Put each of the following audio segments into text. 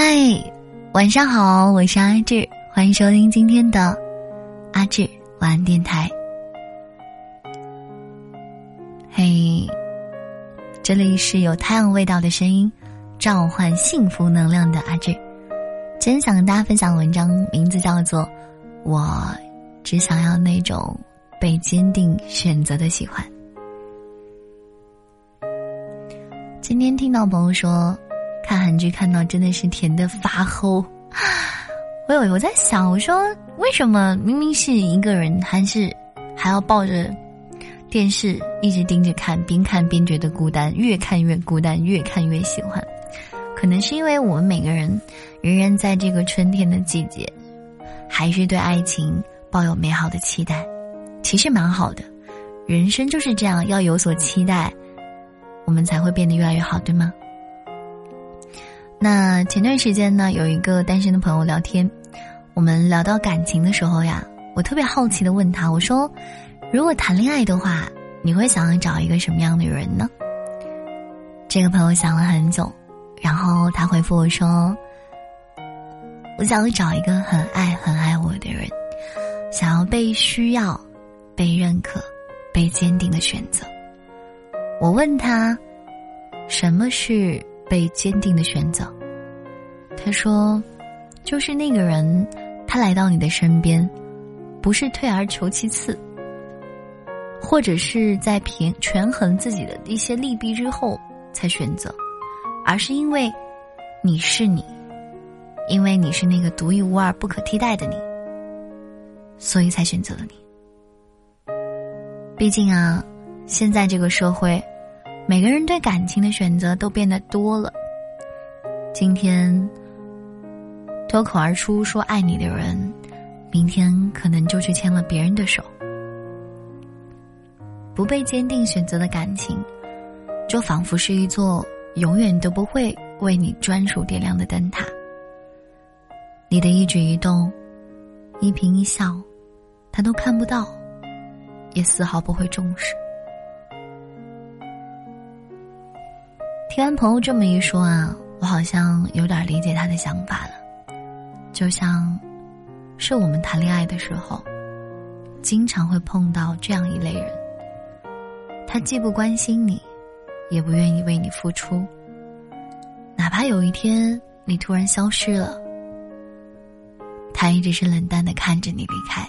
嗨，晚上好，我是阿志，欢迎收听今天的阿志晚安电台。嘿，这里是有太阳味道的声音，召唤幸福能量的阿志。今天想跟大家分享的文章名字叫做《我只想要那种被坚定选择的喜欢》。今天听到朋友说。看韩剧看到真的是甜的发齁，我有我在想，我说为什么明明是一个人，还是还要抱着电视一直盯着看，边看边觉得孤单，越看越孤单，越看越喜欢。可能是因为我们每个人仍然在这个春天的季节，还是对爱情抱有美好的期待，其实蛮好的。人生就是这样，要有所期待，我们才会变得越来越好，对吗？那前段时间呢，有一个单身的朋友聊天，我们聊到感情的时候呀，我特别好奇的问他，我说：“如果谈恋爱的话，你会想要找一个什么样的人呢？”这个朋友想了很久，然后他回复我说：“我想要找一个很爱很爱我的人，想要被需要、被认可、被坚定的选择。”我问他：“什么是？”被坚定的选择，他说：“就是那个人，他来到你的身边，不是退而求其次，或者是在平权衡自己的一些利弊之后才选择，而是因为你是你，因为你是那个独一无二、不可替代的你，所以才选择了你。毕竟啊，现在这个社会。”每个人对感情的选择都变得多了。今天脱口而出说爱你的人，明天可能就去牵了别人的手。不被坚定选择的感情，就仿佛是一座永远都不会为你专属点亮的灯塔。你的一举一动，一颦一笑，他都看不到，也丝毫不会重视。听完朋友这么一说啊，我好像有点理解他的想法了。就像，是我们谈恋爱的时候，经常会碰到这样一类人。他既不关心你，也不愿意为你付出。哪怕有一天你突然消失了，他一直是冷淡的看着你离开，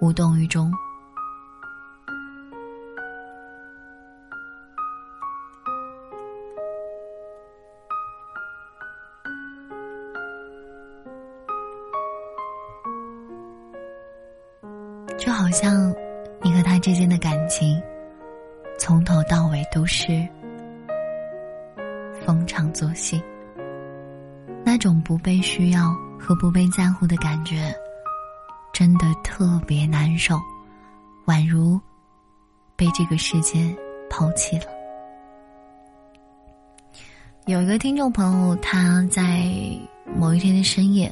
无动于衷。好像，你和他之间的感情，从头到尾都是逢场作戏。那种不被需要和不被在乎的感觉，真的特别难受，宛如被这个世界抛弃了。有一个听众朋友，他在某一天的深夜，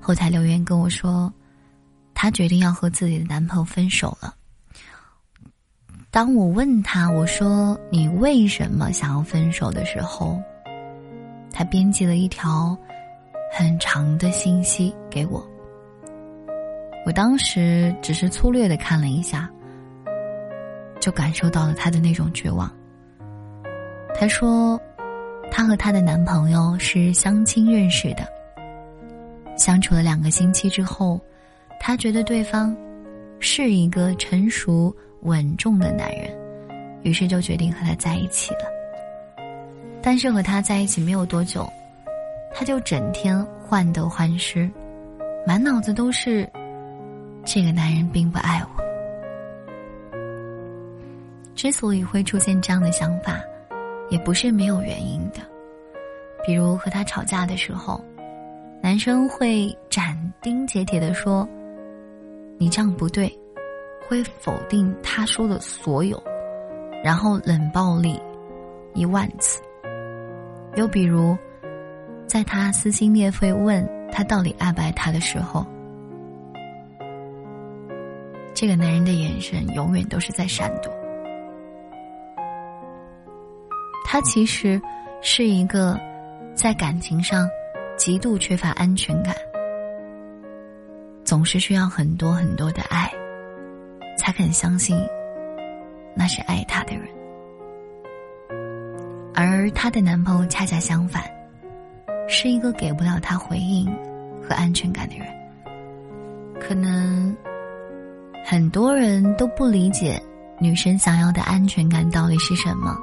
后台留言跟我说。她决定要和自己的男朋友分手了。当我问她我说你为什么想要分手的时候，她编辑了一条很长的信息给我。我当时只是粗略的看了一下，就感受到了她的那种绝望。她说，她和她的男朋友是相亲认识的，相处了两个星期之后。他觉得对方是一个成熟稳重的男人，于是就决定和他在一起了。但是和他在一起没有多久，他就整天患得患失，满脑子都是这个男人并不爱我。之所以会出现这样的想法，也不是没有原因的，比如和他吵架的时候，男生会斩钉截铁的说。你这样不对，会否定他说的所有，然后冷暴力一万次。又比如，在他撕心裂肺问他到底爱不爱他的时候，这个男人的眼神永远都是在闪躲。他其实是一个在感情上极度缺乏安全感，总是需要很多很多的爱，才肯相信那是爱她的人。而她的男朋友恰恰相反，是一个给不了她回应和安全感的人。可能很多人都不理解女生想要的安全感到底是什么。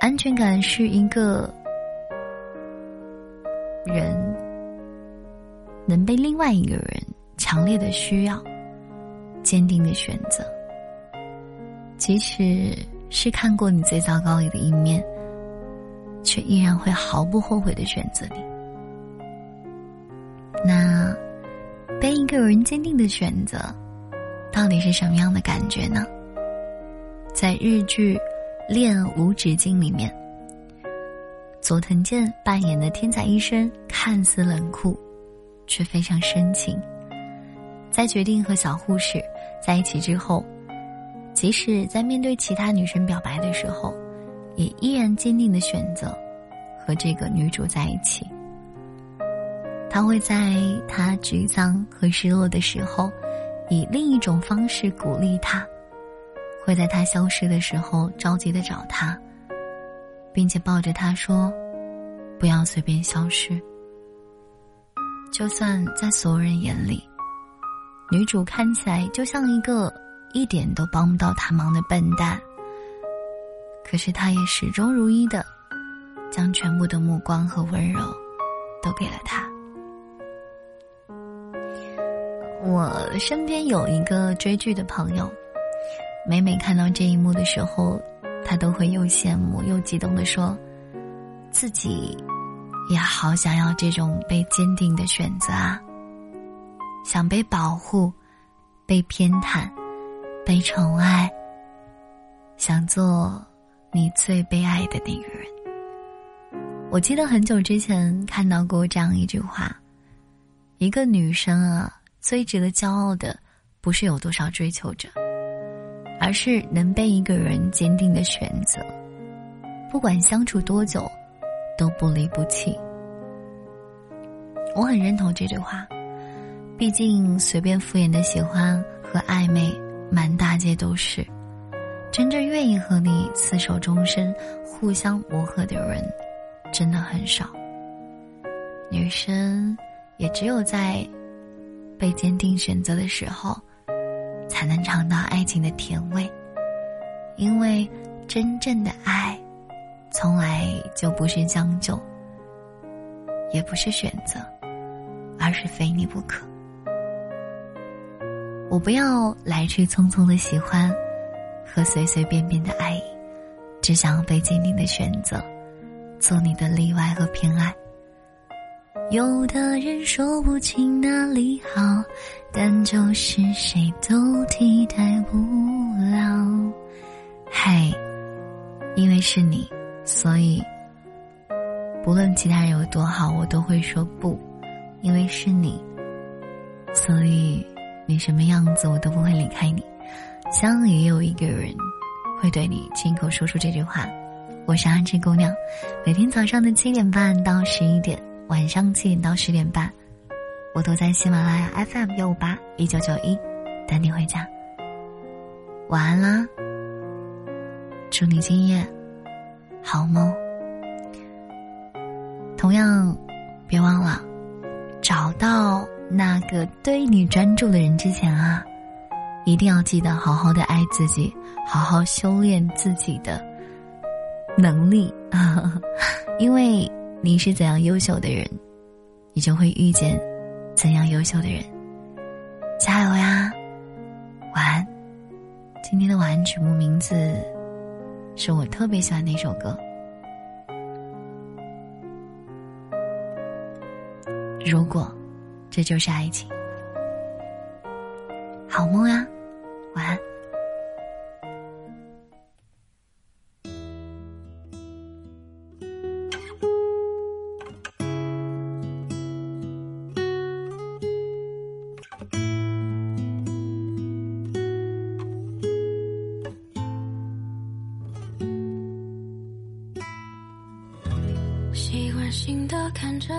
安全感是一个人能被另外一个人强烈的需要、坚定的选择，即使是看过你最糟糕的一面，却依然会毫不后悔的选择你。那被一个人坚定的选择，到底是什么样的感觉呢？在日剧。《恋无止境》里面，佐藤健扮演的天才医生看似冷酷，却非常深情。在决定和小护士在一起之后，即使在面对其他女生表白的时候，也依然坚定的选择和这个女主在一起。他会在她沮丧和失落的时候，以另一种方式鼓励她。会在他消失的时候着急的找他，并且抱着他说：“不要随便消失。”就算在所有人眼里，女主看起来就像一个一点都帮不到他忙的笨蛋，可是他也始终如一的将全部的目光和温柔都给了他。我身边有一个追剧的朋友。每每看到这一幕的时候，他都会又羡慕又激动的说：“自己也好想要这种被坚定的选择啊！想被保护，被偏袒，被宠爱，想做你最被爱的那个人。”我记得很久之前看到过这样一句话：“一个女生啊，最值得骄傲的，不是有多少追求者。”而是能被一个人坚定的选择，不管相处多久，都不离不弃。我很认同这句话，毕竟随便敷衍的喜欢和暧昧满大街都是，真正愿意和你厮守终身、互相磨合的人，真的很少。女生也只有在被坚定选择的时候。才能尝到爱情的甜味，因为真正的爱，从来就不是将就，也不是选择，而是非你不可。我不要来去匆匆的喜欢，和随随便便的爱意，只想要被坚定的选择，做你的例外和偏爱。有的人说不清哪里好，但就是谁都替代不了。嘿，因为是你，所以不论其他人有多好，我都会说不。因为是你，所以你什么样子我都不会离开你。希望也有一个人会对你亲口说出这句话。我是阿志姑娘，每天早上的七点半到十一点。晚上七点到十点半，我都在喜马拉雅 FM 幺五八一九九一等你回家。晚安啦，祝你今夜好梦。同样，别忘了找到那个对你专注的人之前啊，一定要记得好好的爱自己，好好修炼自己的能力，因为。你是怎样优秀的人，你就会遇见怎样优秀的人。加油呀！晚安。今天的晚安曲目名字是我特别喜欢的一首歌。如果这就是爱情，好梦啊！晚安。看着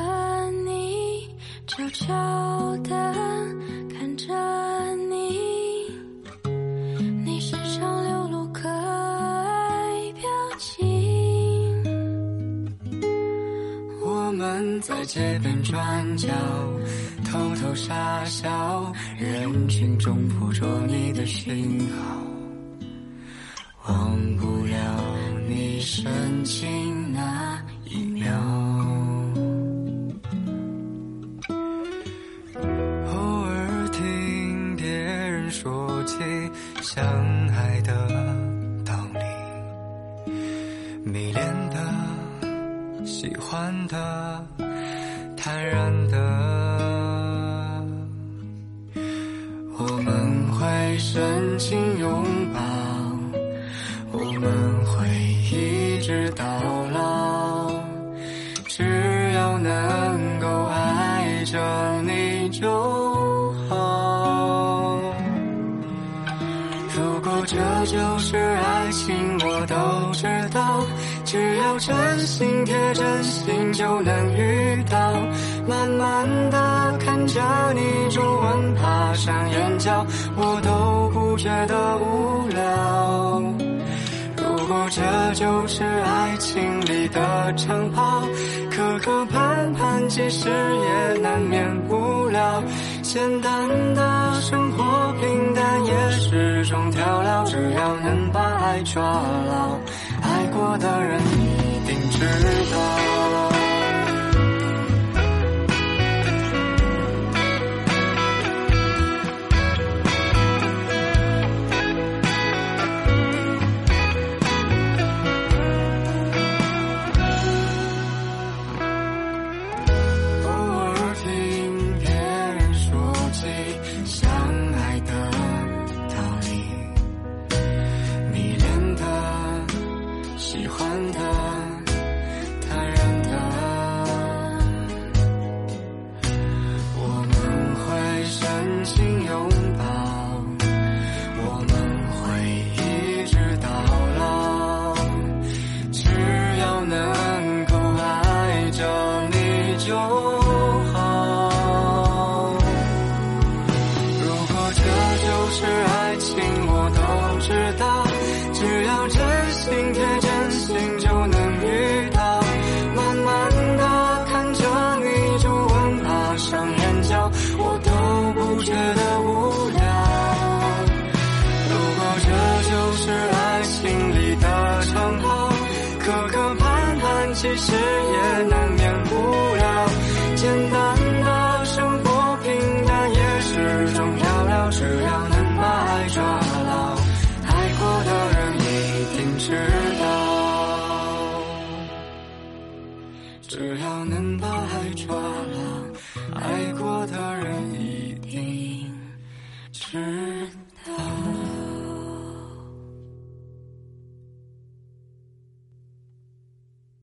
你，悄悄的看着你，你身上流露可爱表情。我们在街边转角，偷偷傻笑，人群中捕捉你的讯号，忘不了你深情。起相爱的道理，迷恋的。喜欢的，坦然的，我们会深情拥抱，我们会一直到这就是爱情，我都知道。只要真心贴真心，就能遇到。慢慢的看着你皱纹爬上眼角，我都不觉得无聊。如果这就是爱情里的长跑，磕磕绊绊，其实也难免无聊。简单的生活，平淡也是种调料。只要能把爱抓牢，爱过的人一定知道。知道。